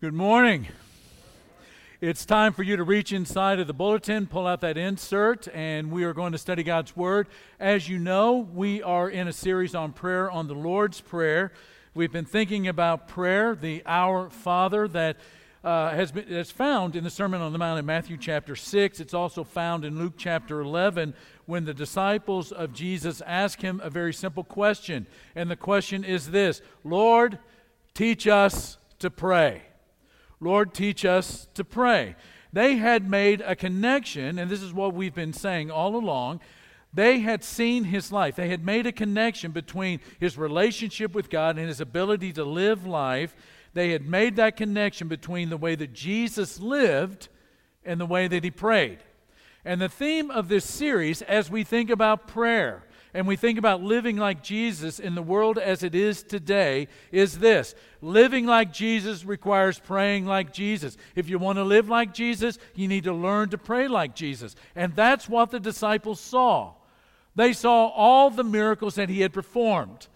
Good morning. It's time for you to reach inside of the bulletin, pull out that insert, and we are going to study God's Word. As you know, we are in a series on prayer on the Lord's Prayer. We've been thinking about prayer, the Our Father, that uh, has been that's found in the Sermon on the Mount in Matthew chapter 6. It's also found in Luke chapter 11 when the disciples of Jesus ask him a very simple question. And the question is this Lord, teach us to pray. Lord, teach us to pray. They had made a connection, and this is what we've been saying all along. They had seen his life. They had made a connection between his relationship with God and his ability to live life. They had made that connection between the way that Jesus lived and the way that he prayed. And the theme of this series, as we think about prayer and we think about living like Jesus in the world as it is today, is this living like Jesus requires praying like Jesus. If you want to live like Jesus, you need to learn to pray like Jesus. And that's what the disciples saw. They saw all the miracles that he had performed.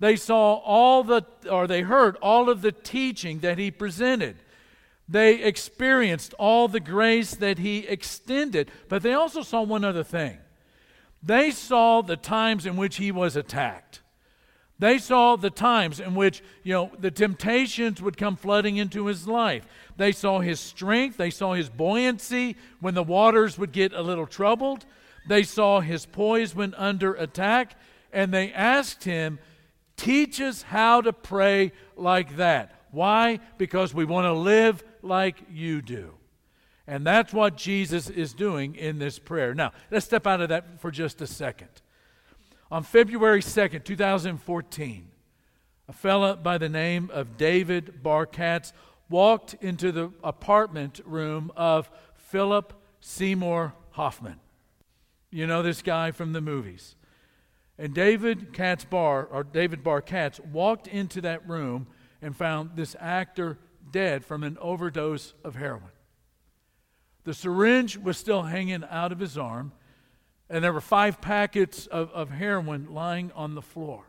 They saw all the, or they heard all of the teaching that he presented. They experienced all the grace that he extended. But they also saw one other thing. They saw the times in which he was attacked. They saw the times in which, you know, the temptations would come flooding into his life. They saw his strength. They saw his buoyancy when the waters would get a little troubled. They saw his poise when under attack. And they asked him, Teach us how to pray like that. Why? Because we want to live like you do. And that's what Jesus is doing in this prayer. Now, let's step out of that for just a second. On February 2nd, 2014, a fella by the name of David Bar Katz walked into the apartment room of Philip Seymour Hoffman. You know this guy from the movies. And David Katz Bar, or David Bar Katz, walked into that room and found this actor dead from an overdose of heroin. The syringe was still hanging out of his arm, and there were five packets of, of heroin lying on the floor.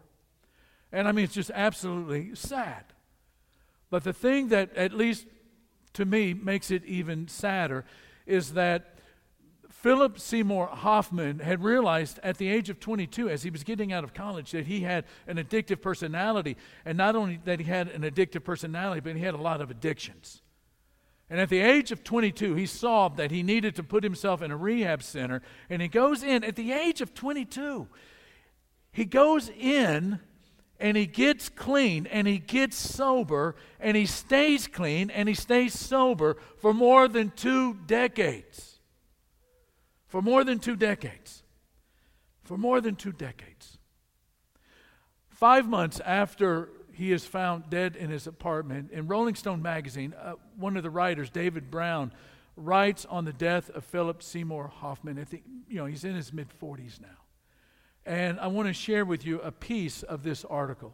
And I mean, it's just absolutely sad. But the thing that, at least to me, makes it even sadder is that Philip Seymour Hoffman had realized at the age of 22, as he was getting out of college, that he had an addictive personality. And not only that he had an addictive personality, but he had a lot of addictions. And at the age of 22, he saw that he needed to put himself in a rehab center. And he goes in at the age of 22. He goes in and he gets clean and he gets sober and he stays clean and he stays sober for more than two decades for more than two decades. For more than two decades. Five months after he is found dead in his apartment, in Rolling Stone magazine, uh, one of the writers, David Browne, writes on the death of Philip Seymour Hoffman. I think, you know, he's in his mid 40s now. And I want to share with you a piece of this article.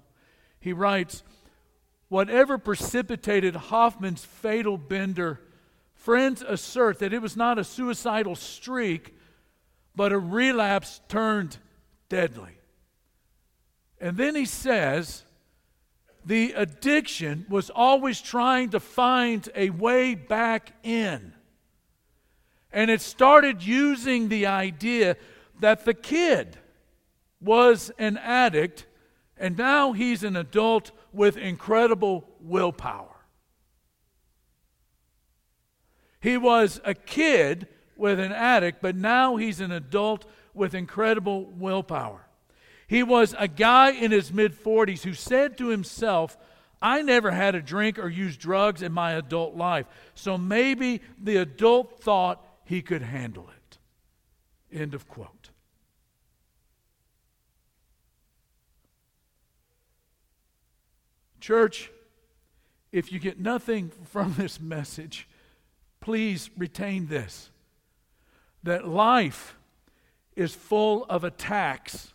He writes, Whatever precipitated Hoffman's fatal bender Friends assert that it was not a suicidal streak, but a relapse turned deadly. And then he says, the addiction was always trying to find a way back in. And it started using the idea that the kid was an addict, and now he's an adult with incredible willpower. He was a kid with an addict, but now he's an adult with incredible willpower. He was a guy in his mid 40s who said to himself, I never had a drink or used drugs in my adult life, so maybe the adult thought he could handle it. End of quote. Church, if you get nothing from this message, please retain this that life is full of attacks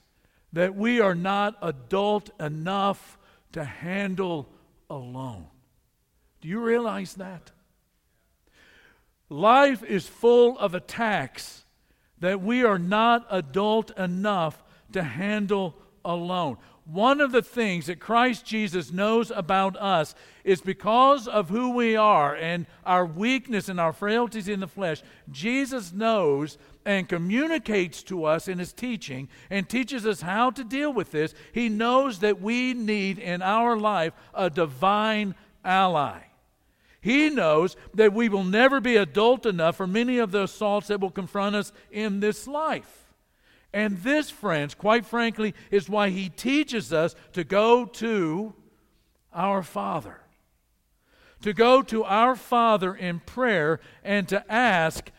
that we are not adult enough to handle alone. Do you realize that? Life is full of attacks that we are not adult enough to handle alone. One of the things that Christ Jesus knows about us is because of who we are and our weakness and our frailties in the flesh. Jesus knows and communicates to us in his teaching and teaches us how to deal with this. He knows that we need in our life a divine ally. He knows that we will never be adult enough for many of the assaults that will confront us in this life. And this, friends, quite frankly, is why he teaches us to go to our Father. To go to our Father in prayer and to ask,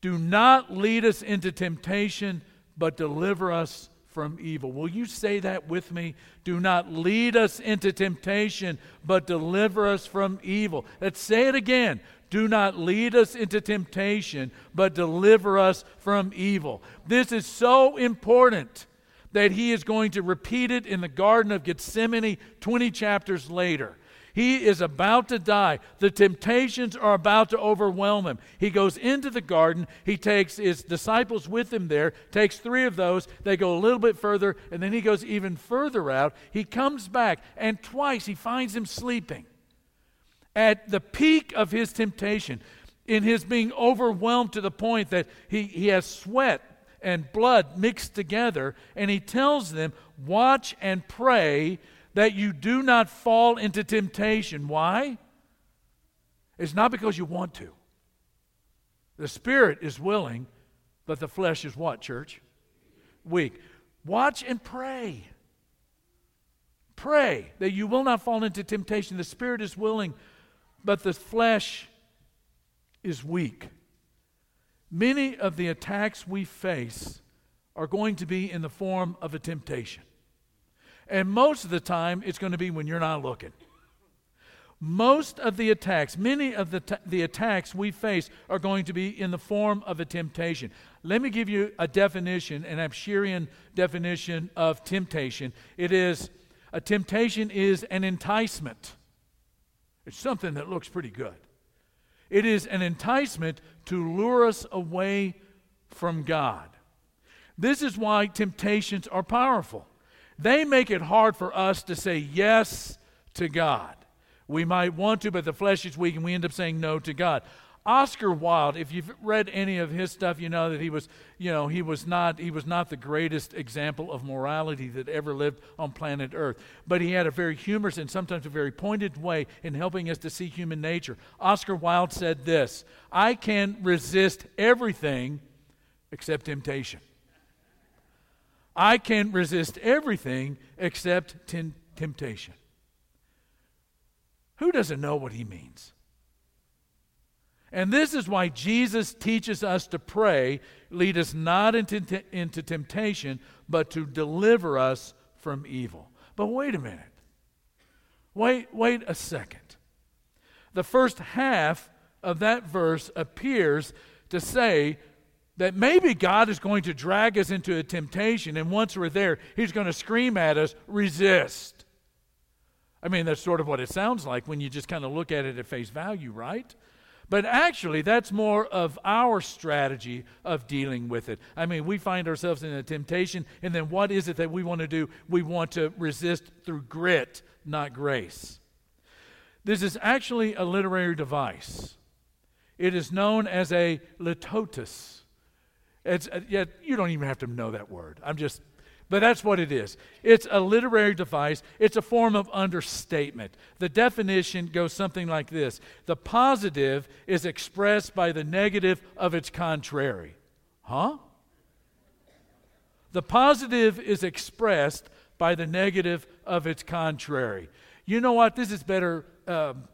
Do not lead us into temptation, but deliver us from evil. Will you say that with me? Do not lead us into temptation, but deliver us from evil. Let's say it again. Do not lead us into temptation, but deliver us from evil. This is so important that he is going to repeat it in the Garden of Gethsemane 20 chapters later. He is about to die. The temptations are about to overwhelm him. He goes into the garden. He takes his disciples with him there, takes three of those. They go a little bit further, and then he goes even further out. He comes back, and twice he finds him sleeping at the peak of his temptation, in his being overwhelmed to the point that he, he has sweat and blood mixed together, and he tells them, Watch and pray that you do not fall into temptation. Why? It's not because you want to. The spirit is willing, but the flesh is what, church? Weak. Watch and pray. Pray that you will not fall into temptation. The spirit is willing, but the flesh is weak. Many of the attacks we face are going to be in the form of a temptation. And most of the time, it's going to be when you're not looking. Most of the attacks, many of the, t- the attacks we face are going to be in the form of a temptation. Let me give you a definition, an Abshirian definition of temptation. It is a temptation is an enticement. It's something that looks pretty good. It is an enticement to lure us away from God. This is why temptations are powerful. They make it hard for us to say yes to God. We might want to, but the flesh is weak and we end up saying no to God. Oscar Wilde, if you've read any of his stuff, you know that he was, you know, he was not he was not the greatest example of morality that ever lived on planet Earth. But he had a very humorous and sometimes a very pointed way in helping us to see human nature. Oscar Wilde said this: I can resist everything except temptation. I can resist everything except temptation. Who doesn't know what he means? And this is why Jesus teaches us to pray, lead us not into, into temptation, but to deliver us from evil. But wait a minute. Wait, wait a second. The first half of that verse appears to say that maybe God is going to drag us into a temptation, and once we're there, He's going to scream at us, resist. I mean, that's sort of what it sounds like when you just kind of look at it at face value, right? But actually, that's more of our strategy of dealing with it. I mean, we find ourselves in a temptation, and then what is it that we want to do? We want to resist through grit, not grace. This is actually a literary device. It is known as a litotes. It's, uh, yet you don't even have to know that word. I'm just but that's what it is. It's a literary device, it's a form of understatement. The definition goes something like this The positive is expressed by the negative of its contrary. Huh? The positive is expressed by the negative of its contrary. You know what? This is better um,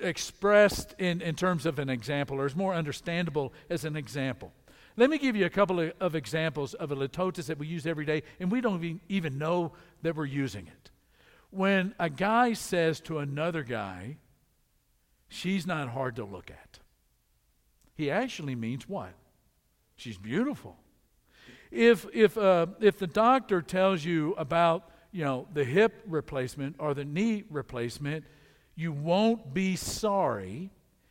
expressed in, in terms of an example, or is more understandable as an example. Let me give you a couple of, of examples of a litotes that we use every day, and we don't even, even know that we're using it. When a guy says to another guy, she's not hard to look at, he actually means what? She's beautiful. If, if, uh, if the doctor tells you about you know, the hip replacement or the knee replacement, you won't be sorry.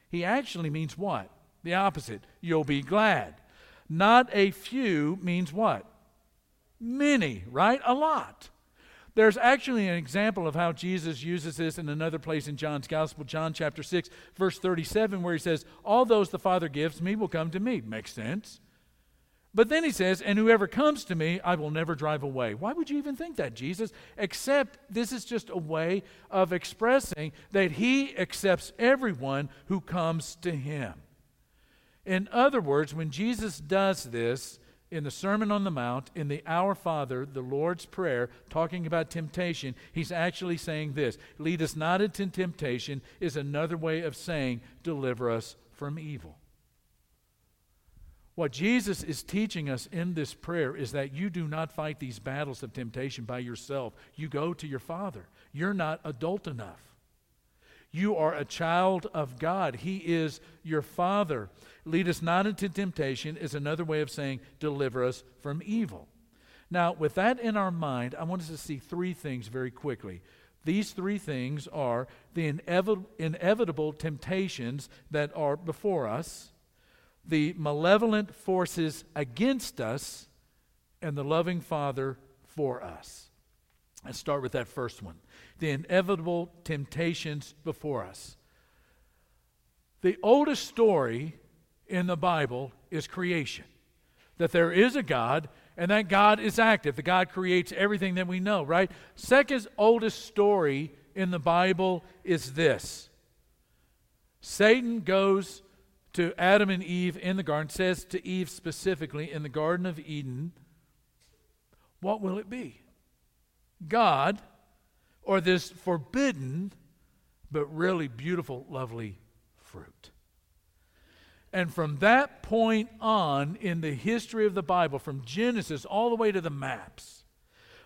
He actually means what? The opposite. You'll be glad. Not a few means what? Many, right? A lot. There's actually an example of how Jesus uses this in another place in John's Gospel, John chapter 6, verse 37, where he says, All those the Father gives me will come to me. Makes sense. But then he says, And whoever comes to me, I will never drive away. Why would you even think that, Jesus? Except this is just a way of expressing that he accepts everyone who comes to him. In other words, when Jesus does this, in the Sermon on the Mount, in the Our Father, the Lord's Prayer, talking about temptation, he's actually saying this Lead us not into temptation, is another way of saying, Deliver us from evil. What Jesus is teaching us in this prayer is that you do not fight these battles of temptation by yourself. You go to your Father. You're not adult enough. You are a child of God. He is your Father. Lead us not into temptation is another way of saying deliver us from evil. Now, with that in our mind, I want us to see three things very quickly. These three things are the inevitable temptations that are before us, the malevolent forces against us, and the loving Father for us. Let's start with that first one the inevitable temptations before us. The oldest story in the Bible is creation that there is a God and that God is active. The God creates everything that we know, right? Second oldest story in the Bible is this Satan goes to Adam and Eve in the garden, says to Eve specifically in the Garden of Eden, What will it be? God or this forbidden but really beautiful, lovely fruit. And from that point on in the history of the Bible, from Genesis all the way to the maps,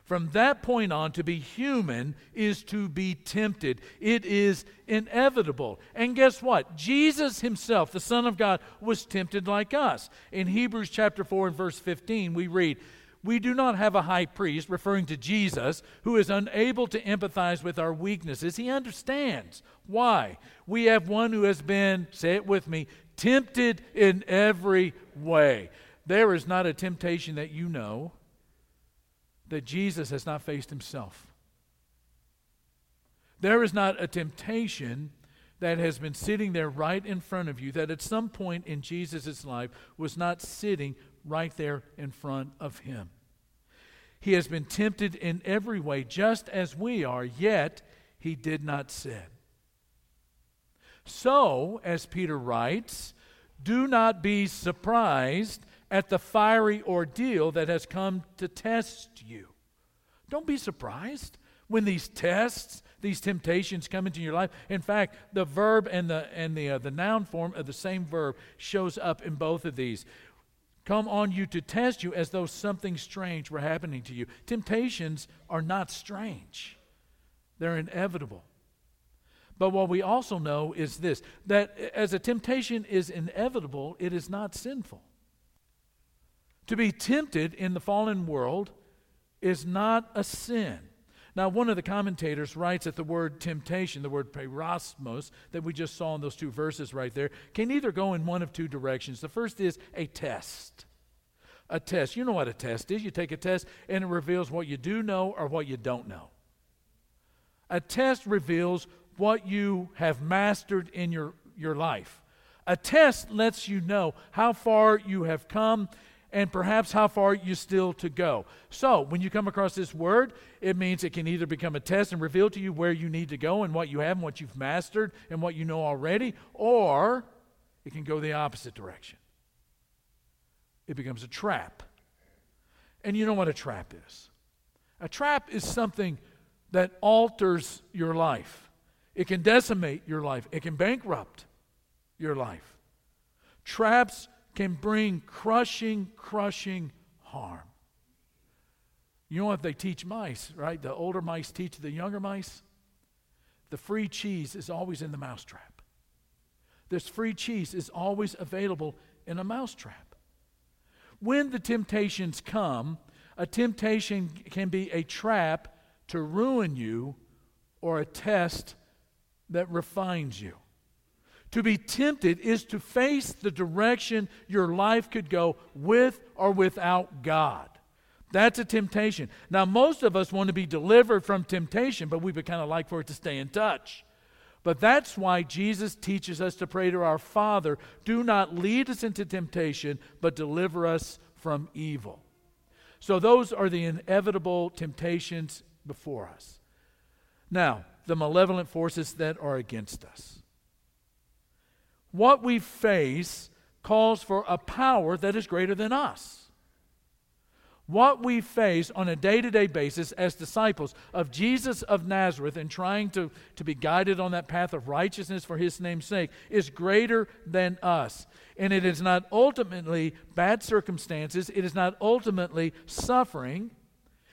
from that point on, to be human is to be tempted. It is inevitable. And guess what? Jesus himself, the Son of God, was tempted like us. In Hebrews chapter 4 and verse 15, we read, we do not have a high priest, referring to Jesus, who is unable to empathize with our weaknesses. He understands. Why? We have one who has been, say it with me, tempted in every way. There is not a temptation that you know that Jesus has not faced himself. There is not a temptation that has been sitting there right in front of you that at some point in Jesus' life was not sitting right there in front of him. He has been tempted in every way, just as we are, yet he did not sin. So, as Peter writes, do not be surprised at the fiery ordeal that has come to test you. Don't be surprised when these tests, these temptations come into your life. In fact, the verb and the and the uh, the noun form of the same verb shows up in both of these come on you to test you as though something strange were happening to you. Temptations are not strange, they're inevitable. But what we also know is this that as a temptation is inevitable, it is not sinful. To be tempted in the fallen world is not a sin. Now, one of the commentators writes that the word temptation, the word peirasmos, that we just saw in those two verses right there, can either go in one of two directions. The first is a test. A test. You know what a test is. You take a test and it reveals what you do know or what you don't know. A test reveals what you have mastered in your, your life. A test lets you know how far you have come and perhaps how far you still to go. So, when you come across this word, it means it can either become a test and reveal to you where you need to go and what you have and what you've mastered and what you know already, or it can go the opposite direction. It becomes a trap. And you know what a trap is? A trap is something that alters your life. It can decimate your life. It can bankrupt your life. Traps can bring crushing, crushing harm. You know what they teach mice, right? The older mice teach the younger mice. The free cheese is always in the mousetrap. This free cheese is always available in a mousetrap. When the temptations come, a temptation can be a trap to ruin you or a test that refines you. To be tempted is to face the direction your life could go with or without God. That's a temptation. Now, most of us want to be delivered from temptation, but we would kind of like for it to stay in touch. But that's why Jesus teaches us to pray to our Father do not lead us into temptation, but deliver us from evil. So, those are the inevitable temptations before us. Now, the malevolent forces that are against us. What we face calls for a power that is greater than us what we face on a day to day basis as disciples of Jesus of Nazareth and trying to, to be guided on that path of righteousness for his name's sake is greater than us. And it is not ultimately bad circumstances, it is not ultimately suffering.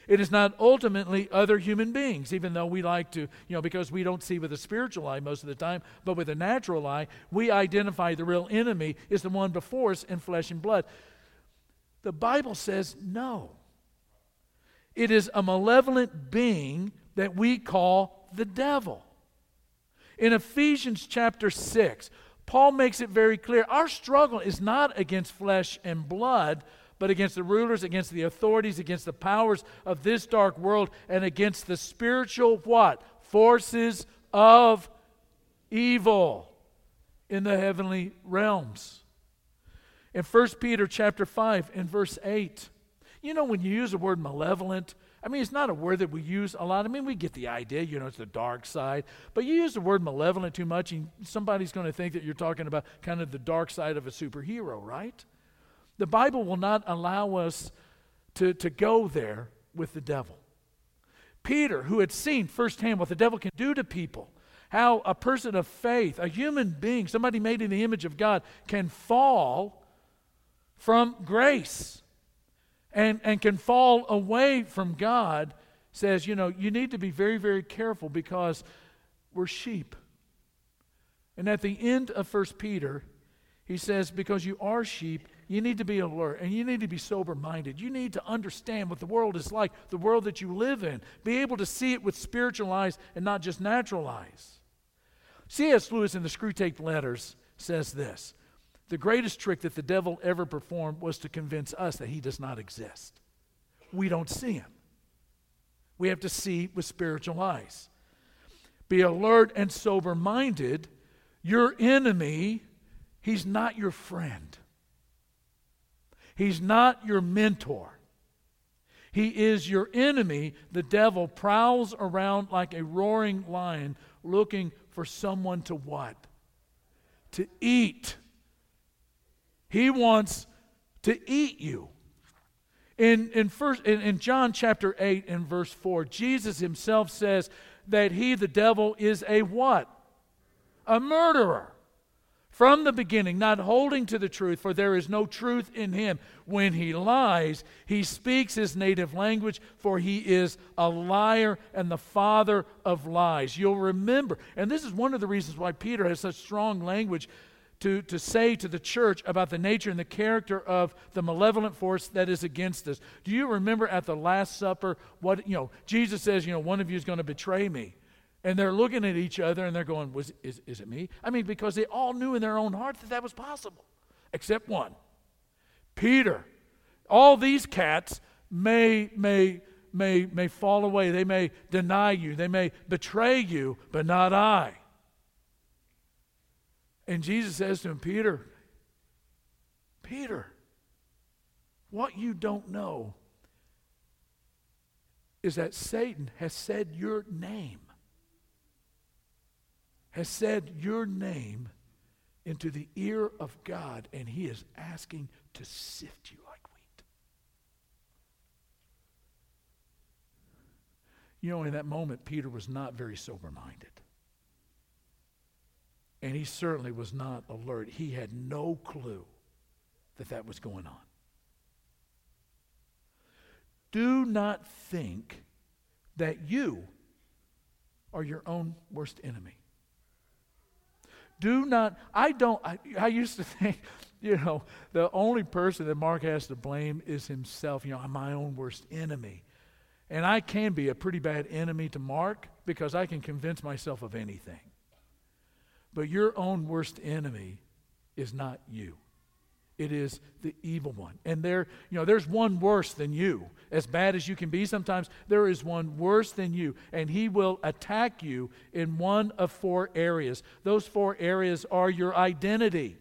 It is not ultimately other human beings, even though we like to, you know, because we don't see with a spiritual eye most of the time, but with a natural eye, we identify the real enemy is the one before us in flesh and blood. The Bible says no. It is a malevolent being that we call the devil. In Ephesians chapter 6, Paul makes it very clear our struggle is not against flesh and blood, but against the rulers, against the authorities, against the powers of this dark world, and against the spiritual what? Forces of evil in the heavenly realms in 1 Peter chapter 5 and verse 8. You know, when you use the word malevolent, I mean, it's not a word that we use a lot. I mean, we get the idea, you know, it's the dark side. But you use the word malevolent too much, and somebody's going to think that you're talking about kind of the dark side of a superhero, right? The Bible will not allow us to, to go there with the devil. Peter, who had seen firsthand what the devil can do to people, how a person of faith, a human being, somebody made in the image of God, can fall from grace and, and can fall away from God, says, you know, you need to be very, very careful because we're sheep. And at the end of First Peter, he says, because you are sheep, you need to be alert and you need to be sober minded. You need to understand what the world is like, the world that you live in. Be able to see it with spiritual eyes and not just natural eyes. C.S. Lewis in the Screwtape Letters says this the greatest trick that the devil ever performed was to convince us that he does not exist. We don't see him. We have to see with spiritual eyes. Be alert and sober minded. Your enemy, he's not your friend, he's not your mentor. He is your enemy. The devil prowls around like a roaring lion looking for someone to what? To eat. He wants to eat you. In, in, first, in, in John chapter 8 and verse 4, Jesus himself says that he, the devil, is a what? A murderer. From the beginning, not holding to the truth, for there is no truth in him. When he lies, he speaks his native language, for he is a liar and the father of lies. You'll remember, and this is one of the reasons why Peter has such strong language to, to say to the church about the nature and the character of the malevolent force that is against us. Do you remember at the Last Supper what, you know, Jesus says, you know, one of you is going to betray me. And they're looking at each other and they're going, was, is, is it me? I mean, because they all knew in their own heart that that was possible, except one Peter. All these cats may, may, may, may fall away. They may deny you. They may betray you, but not I. And Jesus says to him, Peter, Peter, what you don't know is that Satan has said your name, has said your name into the ear of God, and he is asking to sift you like wheat. You know, in that moment, Peter was not very sober minded. And he certainly was not alert. He had no clue that that was going on. Do not think that you are your own worst enemy. Do not, I don't, I, I, used to think, you know, the only person that Mark has to blame is himself. You know, I'm my own worst enemy. And I can be a pretty bad enemy to Mark because I can convince myself of anything. But your own worst enemy is not you, It is the evil one. And there, you know, there's one worse than you. As bad as you can be sometimes, there is one worse than you. And he will attack you in one of four areas. Those four areas are your identity.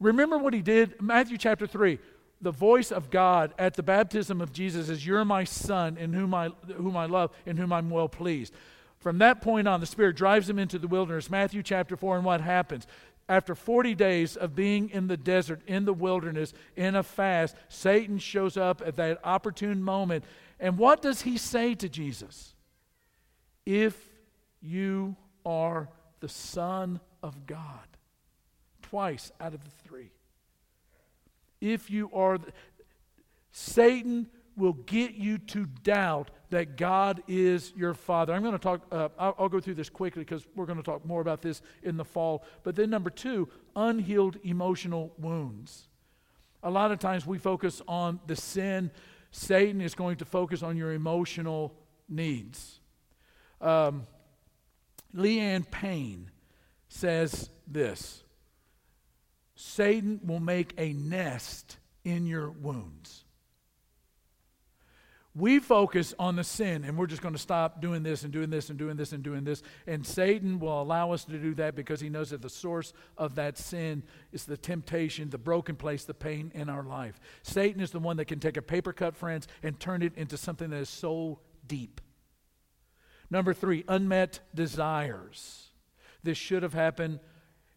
Remember what he did? Matthew chapter 3. The voice of God at the baptism of Jesus is, You're my son, in whom I, whom I love, in whom I'm well pleased. From that point on, the Spirit drives him into the wilderness. Matthew chapter 4, and what happens? After 40 days of being in the desert, in the wilderness, in a fast, Satan shows up at that opportune moment. And what does he say to Jesus? If you are the Son of God twice out of the three. If you are, the, Satan will get you to doubt that God is your Father. I'm going to talk, uh, I'll, I'll, go through this quickly because we're going to talk more about this in the fall. But then, number two, unhealed emotional wounds. A lot of times we focus on the sin, Satan is going to focus on your emotional needs. Um, Leanne Payne says this Satan will make a nest in your wounds. We focus on the sin and we're just going to stop doing this and doing this and doing this and doing this. And Satan will allow us to do that because he knows that the source of that sin is the temptation, the broken place, the pain in our life. Satan is the one that can take a paper cut, friends, and turn it into something that is so deep. Number three, unmet desires. This should have happened.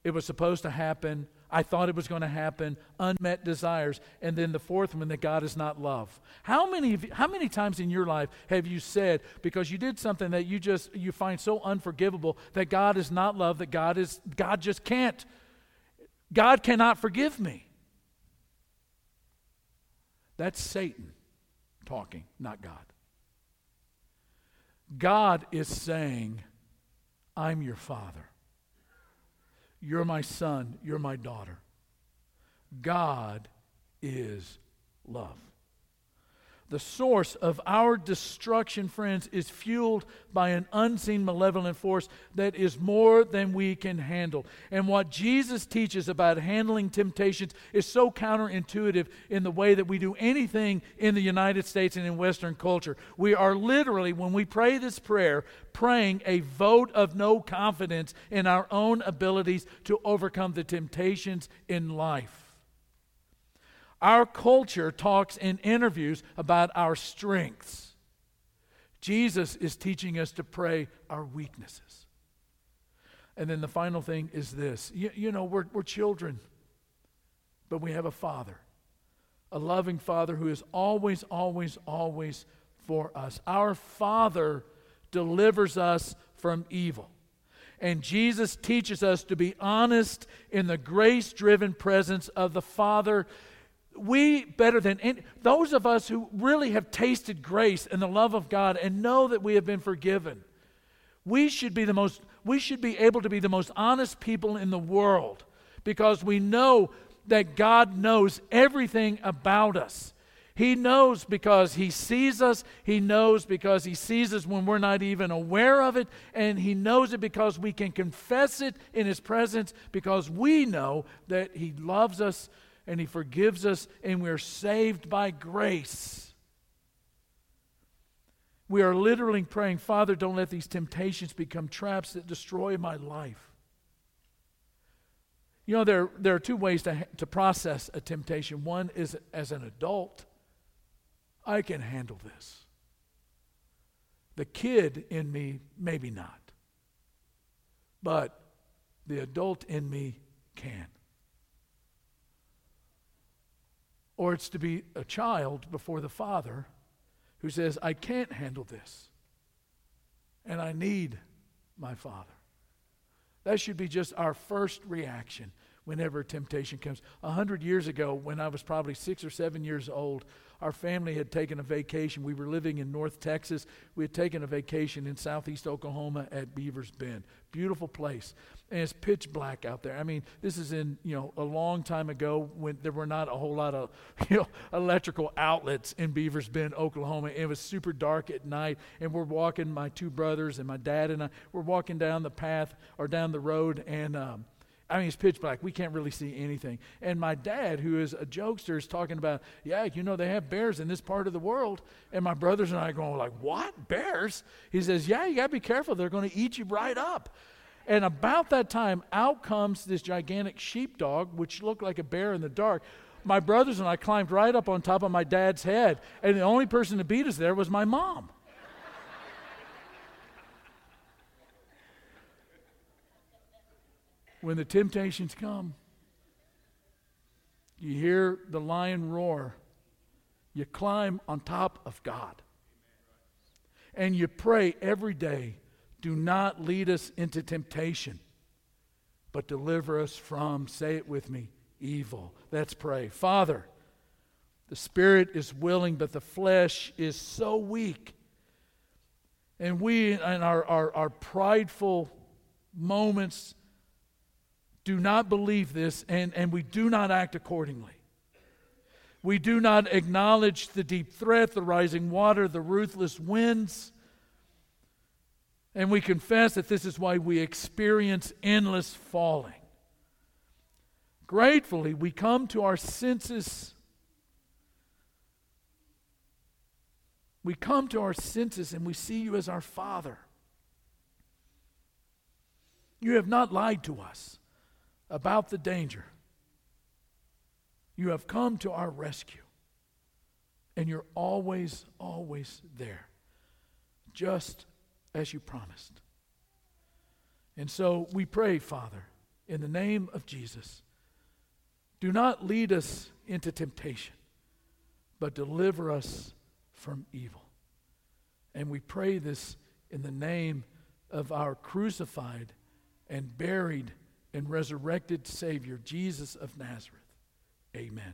It was supposed to happen. I thought it was going to happen, unmet desires, and then the fourth one that God is not love. How many you, how many times in your life have you said because you did something that you just you find so unforgivable that God is not love that God is God just can't God cannot forgive me. That's Satan talking, not God. God is saying, I'm your father. You're my son. You're my daughter. God is love. The source of our destruction, friends, is fueled by an unseen malevolent force that is more than we can handle. And what Jesus teaches about handling temptations is so counterintuitive in the way that we do anything in the United States and in Western culture. We are literally, when we pray this prayer, praying a vote of no confidence in our own abilities to overcome the temptations in life. Our culture talks in interviews about our strengths. Jesus is teaching us to pray our weaknesses. And then the final thing is this you, you know, we're, we're children, but we have a father, a loving father who is always, always, always for us. Our father delivers us from evil. And Jesus teaches us to be honest in the grace driven presence of the Father we better than any, those of us who really have tasted grace and the love of God and know that we have been forgiven we should be the most we should be able to be the most honest people in the world because we know that God knows everything about us. He knows because he sees us. He knows because he sees us when we're not even aware of it. And he knows it because we can confess it in his presence because we know that he loves us and He forgives us, and we're saved by grace. We are literally praying, Father, don't let these temptations become traps that destroy my life. You know, there, there are two ways to, to process a temptation. One is as an adult, I can handle this. The kid in me, maybe not. But the adult in me can. Or it's to be a child before the father who says, I can't handle this. And I need my father. That should be just our first reaction whenever temptation comes. A hundred years ago, when I was probably six or seven years old, our family had taken a vacation. We were living in North Texas. We had taken a vacation in southeast Oklahoma at Beaver's Bend. Beautiful place. And it's pitch black out there. I mean, this is in, you know, a long time ago when there were not a whole lot of, you know, electrical outlets in Beaver's Bend, Oklahoma. It was super dark at night. And we're walking, my two brothers and my dad and I, we're walking down the path or down the road and, um, I mean, it's pitch black. We can't really see anything. And my dad, who is a jokester, is talking about, yeah, you know, they have bears in this part of the world. And my brothers and I are going like, what? Bears? He says, yeah, you got to be careful. They're going to eat you right up. And about that time, out comes this gigantic sheepdog, which looked like a bear in the dark. My brothers and I climbed right up on top of my dad's head. And the only person to beat us there was my mom. when the temptations come, you hear the lion roar, you climb on top of God. And you pray every day do not lead us into temptation, but deliver us from, say it with me, evil. Let's pray. Father, the spirit is willing, but the flesh is so weak. And we, in our, our, our prideful moments, do not believe this and, and we do not act accordingly. We do not acknowledge the deep threat, the rising water, the ruthless winds. And we confess that this is why we experience endless falling. Gratefully, we come to our senses. We come to our senses and we see you as our Father. You have not lied to us about the danger. You have come to our rescue. And you're always, always there, just as you promised. And so we pray, Father, in the name of Jesus, do not lead us into temptation, but deliver us from evil. And we pray this in the name of our crucified and buried and resurrected Savior, Jesus of Nazareth. Amen.